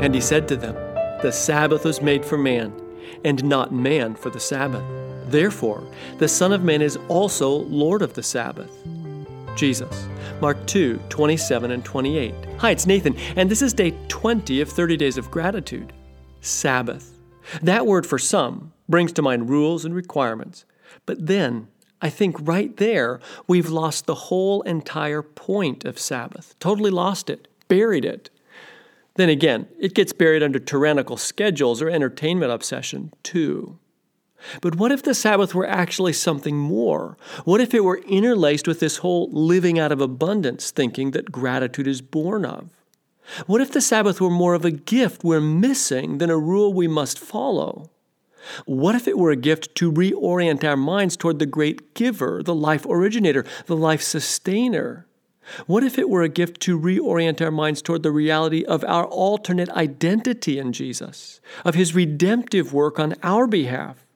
And he said to them, The Sabbath was made for man, and not man for the Sabbath. Therefore, the Son of Man is also Lord of the Sabbath. Jesus. Mark 2, 27 and 28. Hi, it's Nathan, and this is day 20 of 30 days of gratitude. Sabbath. That word for some brings to mind rules and requirements. But then, I think right there, we've lost the whole entire point of Sabbath. Totally lost it, buried it. Then again, it gets buried under tyrannical schedules or entertainment obsession, too. But what if the Sabbath were actually something more? What if it were interlaced with this whole living out of abundance thinking that gratitude is born of? What if the Sabbath were more of a gift we're missing than a rule we must follow? What if it were a gift to reorient our minds toward the great giver, the life originator, the life sustainer? What if it were a gift to reorient our minds toward the reality of our alternate identity in Jesus, of his redemptive work on our behalf?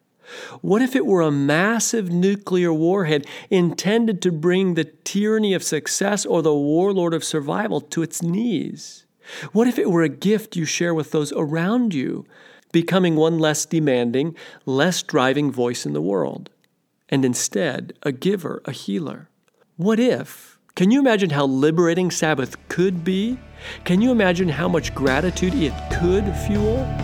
What if it were a massive nuclear warhead intended to bring the tyranny of success or the warlord of survival to its knees? What if it were a gift you share with those around you, becoming one less demanding, less driving voice in the world, and instead a giver, a healer? What if? Can you imagine how liberating Sabbath could be? Can you imagine how much gratitude it could fuel?